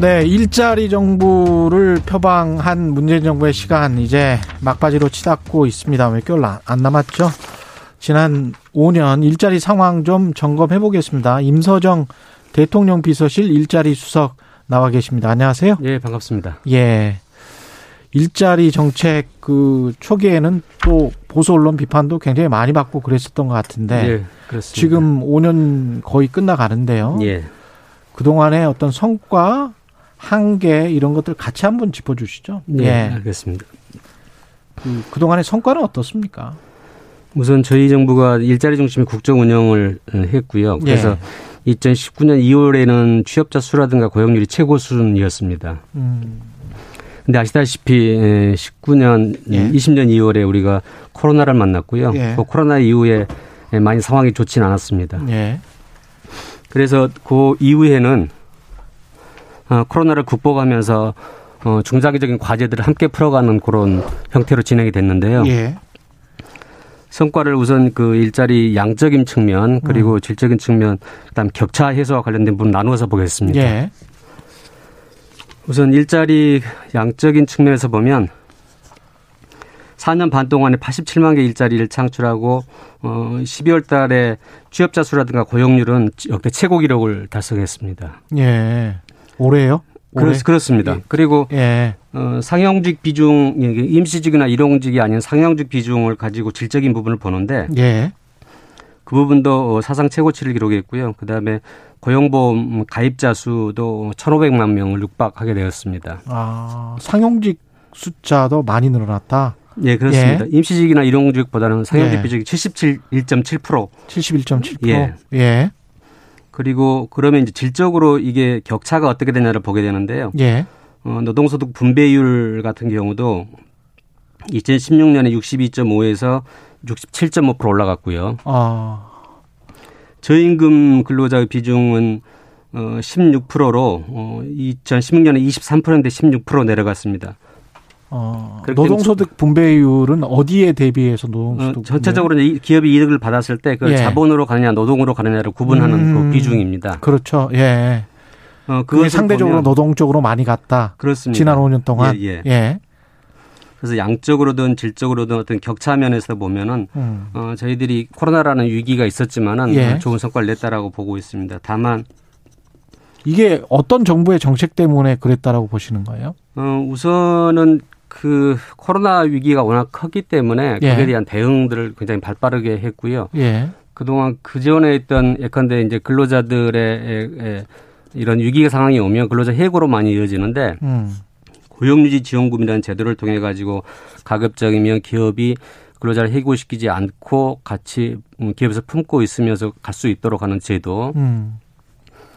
네, 일자리 정부를 표방한 문재인 정부의 시간 이제 막바지로 치닫고 있습니다. 몇 개월 안 남았죠? 지난 5년 일자리 상황 좀 점검해 보겠습니다. 임서정 대통령 비서실 일자리 수석 나와 계십니다. 안녕하세요. 예, 반갑습니다. 예. 일자리 정책 그 초기에는 또 보수 언론 비판도 굉장히 많이 받고 그랬었던 것 같은데 예, 그렇습니다. 지금 5년 거의 끝나가는데요. 예. 그동안의 어떤 성과 한계 이런 것들 같이 한번 짚어주시죠. 네, 예. 알겠습니다. 그, 그동안의 성과는 어떻습니까? 우선 저희 정부가 일자리 중심의 국정 운영을 했고요. 그래서 예. 2019년 2월에는 취업자 수라든가 고용률이 최고 수준이었습니다. 음. 근데 아시다시피 19년, 예. 20년 2월에 우리가 코로나를 만났고요. 예. 그 코로나 이후에 많이 상황이 좋지는 않았습니다. 예. 그래서 그 이후에는 어, 코로나를 극복하면서 어, 중장기적인 과제들을 함께 풀어가는 그런 형태로 진행이 됐는데요. 예. 성과를 우선 그 일자리 양적인 측면 그리고 음. 질적인 측면 그다음 격차 해소와 관련된 부분 나누어서 보겠습니다. 예. 우선 일자리 양적인 측면에서 보면 4년 반 동안에 87만 개 일자리를 창출하고 어 12월 달에 취업자 수라든가 고용률은 역대 최고 기록을 달성했습니다. 예. 올해요? 그렇, 그렇습니다. 예. 그리고 예. 어, 상영직 비중, 임시직이나 일용직이 아닌 상영직 비중을 가지고 질적인 부분을 보는데 예. 그 부분도 어, 사상 최고치를 기록했고요. 그다음에 고용보험 가입자 수도 1,500만 명을 육박하게 되었습니다. 아, 상용직 숫자도 많이 늘어났다. 예, 그렇습니다. 예. 임시직이나 일용직보다는 상용직 예. 비중이 77.7%. 71.7%. 예. 예. 그리고 그러면 이제 질적으로 이게 격차가 어떻게 되냐를 보게 되는데요. 예. 어, 노동소득 분배율 같은 경우도 2016년에 62.5에서 67.5% 올라갔고요. 아. 저임금 근로자의 비중은 어 16%로 어 2016년에 23%인데 16% 내려갔습니다. 어, 노동소득 분배율은 어디에 대비해서 노동소득 어, 전체적으로 기업이 이득을 받았을 때 그 예. 자본으로 가느냐 노동으로 가느냐를 구분하는 음, 그 비중입니다. 그렇죠. 예. 어, 그게 상대적으로 노동 쪽으로 많이 갔다. 그렇습니다. 지난 5년 동안. 예, 예. 예. 그래서 양적으로든 질적으로든 어떤 격차 면에서 보면은 음. 어, 저희들이 코로나라는 위기가 있었지만은 예. 좋은 성과를 냈다라고 보고 있습니다. 다만 이게 어떤 정부의 정책 때문에 그랬다라고 보시는 거예요? 어, 우선은 그 코로나 위기가 워낙 컸기 때문에 예. 거기에 대한 대응들을 굉장히 발빠르게 했고요. 예. 그동안 그 전에 있던 예컨대 이제 근로자들의 이런 위기 상황이 오면 근로자 해고로 많이 이어지는데 음. 고용유지 지원금이라는 제도를 통해 가지고 가급적이면 기업이 근로자를 해고시키지 않고 같이 음, 기업에서 품고 있으면서 갈 수 있도록 하는 제도. 음.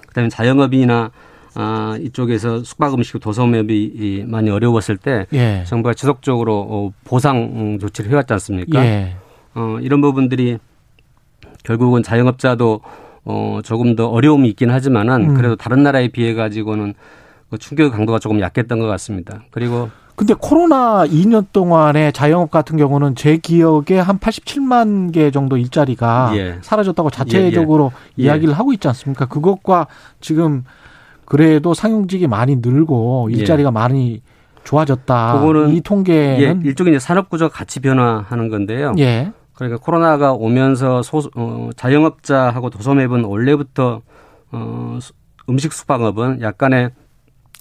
그다음에 자영업이나 아, 이쪽에서 숙박 음식 도소매업이 많이 어려웠을 때 예. 정부가 지속적으로 어, 보상 조치를 해왔지 않습니까? 예. 어, 이런 부분들이 결국은 자영업자도 어, 조금 더 어려움이 있긴 하지만은 음. 그래도 다른 나라에 비해 가지고는 그 충격 강도가 조금 약했던 것 같습니다. 그리고 근데 코로나 2년 동안에 자영업 같은 경우는 제 기억에 한 87만 개 정도 일자리가 예. 사라졌다고 자체적으로 예, 예. 이야기를 하고 있지 않습니까? 그것과 지금 그래도 상용직이 많이 늘고 일자리가 예. 많이 좋아졌다. 그거는 이 통계는 예, 일종의 산업 구조가 같이 변화하는 건데요. 예. 그러니까 코로나가 오면서 소, 어, 자영업자하고 도소매업은 원래부터 어, 음식 숙박업은 약간의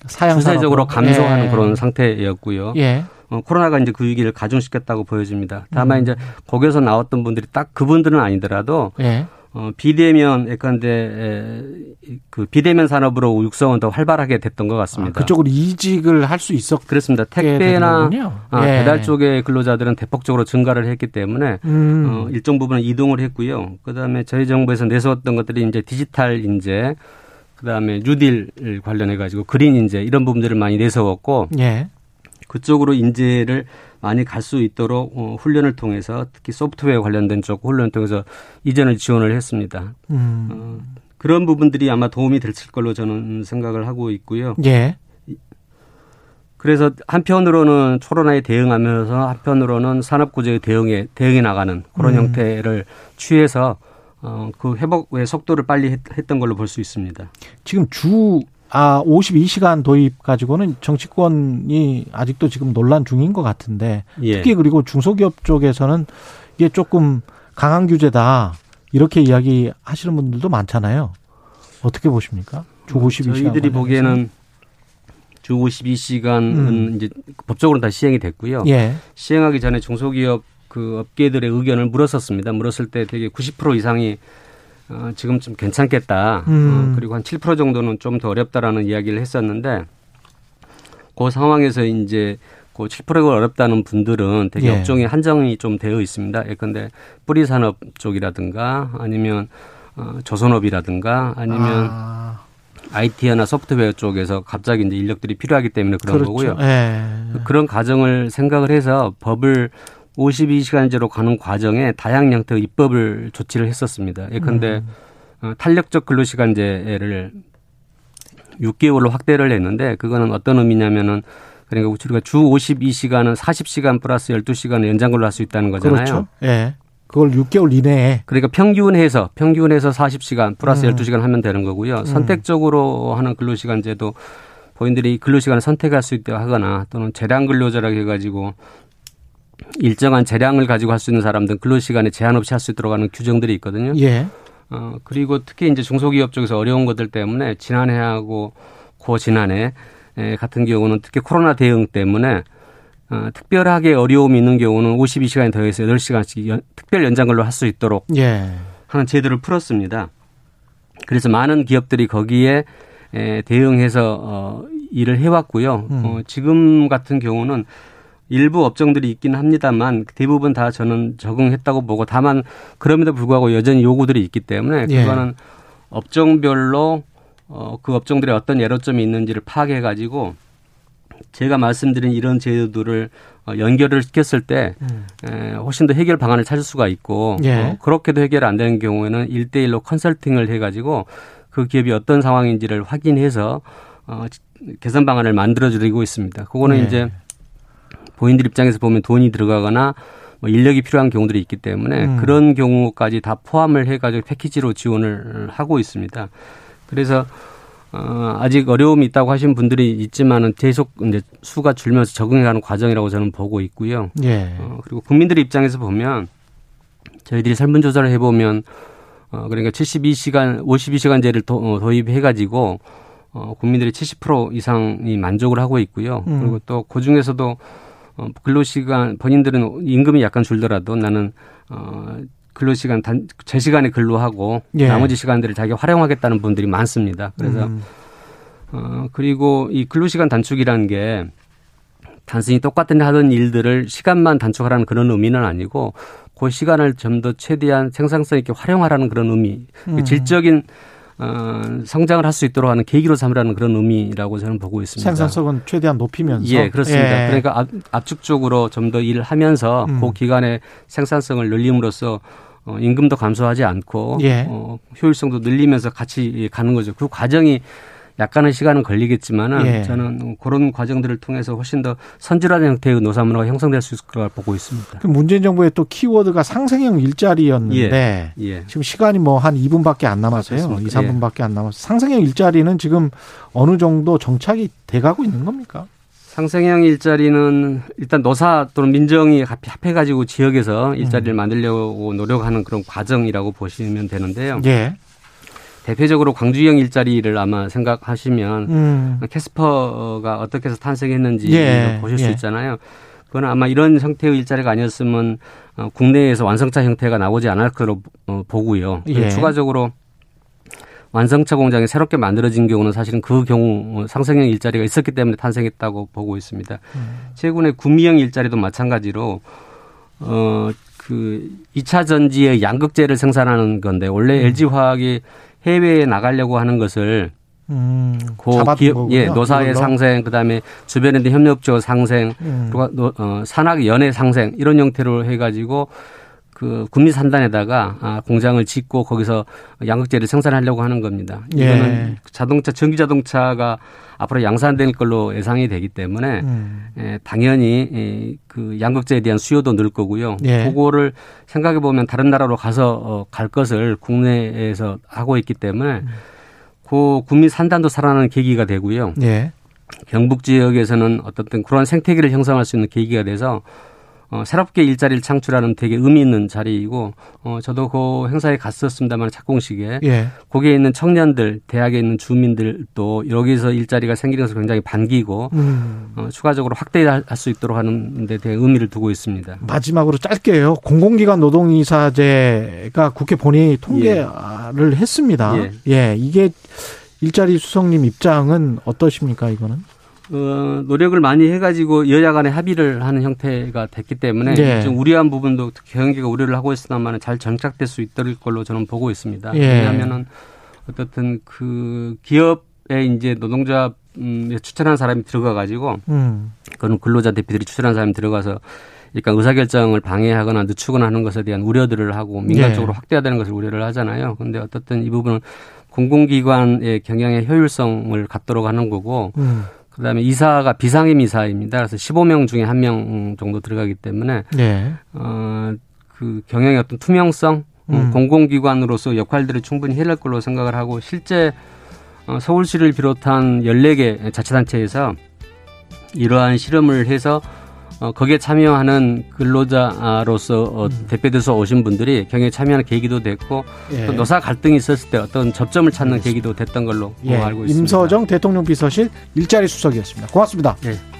추세적으로 감소하는 예. 그런 상태였고요. 예. 어, 코로나가 이제 그 위기를 가중시켰다고 보여집니다. 다만 음. 이제 거기서 나왔던 분들이 딱 그분들은 아니더라도 예. 어, 비대면 예컨대 그 비대면 산업으로 육성은 더 활발하게 됐던 것 같습니다. 아, 그쪽으로 이직을 할 수 있었 그렇습니다. 택배나 아, 예. 배달 쪽의 근로자들은 대폭적으로 증가를 했기 때문에 음. 어, 일정 부분은 이동을 했고요. 그다음에 저희 정부에서 내세웠던 것들이 이제 디지털 인재 그다음에 뉴딜 관련해 가지고 그린 인재 이런 부분들을 많이 내세웠고 예. 그쪽으로 인재를 많이 갈 수 있도록 어, 훈련을 통해서 특히 소프트웨어 관련된 쪽 훈련을 통해서 이전을 지원을 했습니다. 음. 어, 그런 부분들이 아마 도움이 될 걸로 저는 생각을 하고 있고요. 예. 그래서 한편으로는 코로나에 대응하면서 한편으로는 산업 구조의 대응에 대응해 나가는 그런 음. 형태를 취해서 어, 그 회복의 속도를 빨리 했, 던 걸로 볼 수 있습니다. 지금 주 아, 52시간 도입 가지고는 정치권이 아직도 지금 논란 중인 것 같은데 예. 특히 그리고 중소기업 쪽에서는 이게 조금 강한 규제다 이렇게 이야기 하시는 분들도 많잖아요. 어떻게 보십니까? 주 52시간. 저희들이 보기에는 주 52시간은 음. 이제 법적으로 다 시행이 됐고요. 예. 시행하기 전에 중소기업 그 업계들의 의견을 물었었습니다. 물었을 때 되게 90% 이상이 어, 지금 좀 괜찮겠다. 어, 음. 어, 그리고 한 7% 정도는 좀 더 어렵다라는 이야기를 했었는데 그 상황에서 이제 그 7%가 어렵다는 분들은 되게 예. 업종이 한정이 좀 되어 있습니다. 예컨대 뿌리 산업 쪽이라든가 아니면 어, 조선업이라든가 아니면 아. IT나 소프트웨어 쪽에서 갑자기 이제 인력들이 필요하기 때문에 그런 그렇죠. 거고요. 예. 그런 가정을 생각을 해서 법을 52시간제로 가는 과정에 다양한 형태의 입법을 조치를 했었습니다. 예컨대 음. 어, 탄력적 근로시간제를 6개월로 확대를 했는데 그거는 어떤 의미냐면은 그러니까 우리가 주 52시간은 40시간 플러스 12시간을 연장 근로할 수 있다는 거잖아요. 그렇죠. 예. 그걸 6개월 이내에. 그러니까 평균해서 평균해서 40시간 플러스 음. 12시간 하면 되는 거고요. 음. 선택적으로 하는 근로시간제도 본인들이 근로시간을 선택할 수 있도록 하거나 또는 재량 근로자라고 해가지고 일정한 재량을 가지고 할 수 있는 사람들은 근로 시간에 제한 없이 할 수 있도록 하는 규정들이 있거든요. 예. 어, 그리고 특히 이제 중소기업 쪽에서 어려운 것들 때문에 지난해하고 고 지난해 같은 경우는 특히 코로나 대응 때문에 어, 특별하게 어려움이 있는 경우는 52시간이 더해서 8시간씩 연, 특별 연장 근로 할 수 있도록 예. 하는 제도를 풀었습니다. 그래서 많은 기업들이 거기에 에, 대응해서 어, 일을 해왔고요. 음. 어, 지금 같은 경우는 일부 업종들이 있긴 합니다만 대부분 다 저는 적응했다고 보고 다만 그럼에도 불구하고 여전히 요구들이 있기 때문에 예. 그거는 예. 업종별로 어, 그 업종들의 어떤 예로점이 있는지를 파악해 가지고 제가 말씀드린 이런 제도들을 어, 연결을 시켰을 때 음. 에, 훨씬 더 해결 방안을 찾을 수가 있고 예. 어, 그렇게도 해결 안 되는 경우에는 일대일로 컨설팅을 해 가지고 그 기업이 어떤 상황인지를 확인해서 어, 개선 방안을 만들어 드리고 있습니다. 그거는 예. 이제 본인들 입장에서 보면 돈이 들어가거나 뭐 인력이 필요한 경우들이 있기 때문에 음. 그런 경우까지 다 포함을 해가지고 패키지로 지원을 하고 있습니다. 그래서 어, 아직 어려움이 있다고 하신 분들이 있지만은 계속 이제 수가 줄면서 적응해가는 과정이라고 저는 보고 있고요. 예. 어, 그리고 국민들 입장에서 보면 저희들이 설문조사를 해보면 어, 그러니까 72시간, 52시간제를 도, 어, 도입해가지고 어, 국민들이 70% 이상이 만족을 하고 있고요. 음. 그리고 또 그 중에서도 어, 근로시간 본인들은 임금이 약간 줄더라도 나는 어 근로시간 단, 제 시간에 근로하고 예. 나머지 시간들을 자기가 활용하겠다는 분들이 많습니다. 그래서 음. 어 그리고 이 근로시간 단축이라는 게 단순히 똑같은 하던 일들을 시간만 단축하라는 그런 의미는 아니고 그 시간을 좀 더 최대한 생산성 있게 활용하라는 그런 의미, 음. 질적인 어, 성장을 할 수 있도록 하는 계기로 삼으라는 그런 의미라고 저는 보고 있습니다. 생산성은 최대한 높이면서. 예, 그렇습니다. 예. 그러니까 압, 압축적으로 좀 더 일을 하면서 음. 그 기간의 생산성을 늘림으로써 어, 임금도 감소하지 않고 예. 어, 효율성도 늘리면서 같이 가는 거죠. 그 과정이 약간의 시간은 걸리겠지만은 예. 저는 그런 과정들을 통해서 훨씬 더 선질화된 형태의 노사 문화가 형성될 수 있을 거라 보고 있습니다. 그 문재인 정부의 또 키워드가 상생형 일자리였는데 예. 예. 지금 시간이 뭐 한 2분밖에 안 남았어요. 그렇습니까? 2, 3분밖에 안 남았어요. 상생형 일자리는 지금 어느 정도 정착이 돼 가고 있는 겁니까? 상생형 일자리는 일단 노사 또는 민정이 합해가지고 지역에서 일자리를 음. 만들려고 노력하는 그런 과정이라고 보시면 되는데요. 예. 대표적으로 광주형 일자리를 아마 생각하시면 음. 캐스퍼가 어떻게 해서 탄생했는지 예. 보실 수 예. 있잖아요. 그건 아마 이런 형태의 일자리가 아니었으면 어, 국내에서 완성차 형태가 나오지 않을 거로 어, 보고요. 예. 추가적으로 완성차 공장이 새롭게 만들어진 경우는 사실은 그 경우 상승형 일자리가 있었기 때문에 탄생했다고 보고 있습니다. 음. 최근에 구미형 일자리도 마찬가지로 어 그 2차 전지의 양극재를 생산하는 건데 원래 음. LG 화학이 해외에 나가려고 하는 것을 음, 그 기업, 예, 노사의 상생, 그 다음에 주변에 있는 협력조 상생, 음. 어, 산학 연애 상생 이런 형태로 해가지고 그 국민 산단에다가 아, 공장을 짓고 거기서 양극재를 생산하려고 하는 겁니다. 예. 이거는 예. 자동차 전기 자동차가 앞으로 양산될 걸로 예상이 되기 때문에 음. 예, 당연히 이, 그 양극재에 대한 수요도 늘 거고요. 예. 그거를 생각해 보면 다른 나라로 가서 어, 갈 것을 국내에서 하고 있기 때문에 음. 그 국민 산단도 살아나는 계기가 되고요. 예. 경북 지역에서는 어떤 그런 생태계를 형성할 수 있는 계기가 돼서 어, 새롭게 일자리를 창출하는 되게 의미 있는 자리이고 어, 저도 그 행사에 갔었습니다만 착공식에 예. 거기에 있는 청년들, 대학에 있는 주민들도 여기서 일자리가 생기는 것을 굉장히 반기고 음. 어, 추가적으로 확대할 수 있도록 하는 데 대해 의미를 두고 있습니다. 마지막으로 짧게요. 공공기관 노동이사제가 국회 본회의 통계를 예. 했습니다. 예. 예, 이게 일자리 수석님 입장은 어떠십니까 이거는? 어, 노력을 많이 해가지고 여야 간에 합의를 하는 형태가 됐기 때문에 예. 좀 우려한 부분도 경영계가 우려를 하고 있으나만 잘 정착될 수 있을 걸로 저는 보고 있습니다. 예. 왜냐하면은 어떻든 그 기업에 이제 노동자 음, 추천한 사람이 들어가가지고 음. 그건 근로자 대표들이 추천한 사람이 들어가서 그러니까 의사결정을 방해하거나 늦추거나 하는 것에 대한 우려들을 하고 민간적으로 예. 확대해야 되는 것을 우려를 하잖아요. 그런데 어떻든 이 부분은 공공기관의 경영의 효율성을 갖도록 하는 거고 음. 그다음에 이사가 비상임 이사입니다. 그래서 15명 중에 한 명 정도 들어가기 때문에 네. 어그 경영의 어떤 투명성, 어, 음. 공공기관으로서 역할들을 충분히 해낼 걸로 생각을 하고 실제 어, 서울시를 비롯한 14개 자치단체에서 이러한 실험을 해서 어, 거기에 참여하는 근로자로서 어, 음. 대표돼서 오신 분들이 경영에 참여하는 계기도 됐고 예. 또 노사 갈등이 있었을 때 어떤 접점을 찾는 알겠습니다. 계기도 됐던 걸로 예. 알고 있습니다. 임서정 대통령 비서실 일자리 수석이었습니다. 고맙습니다. 예.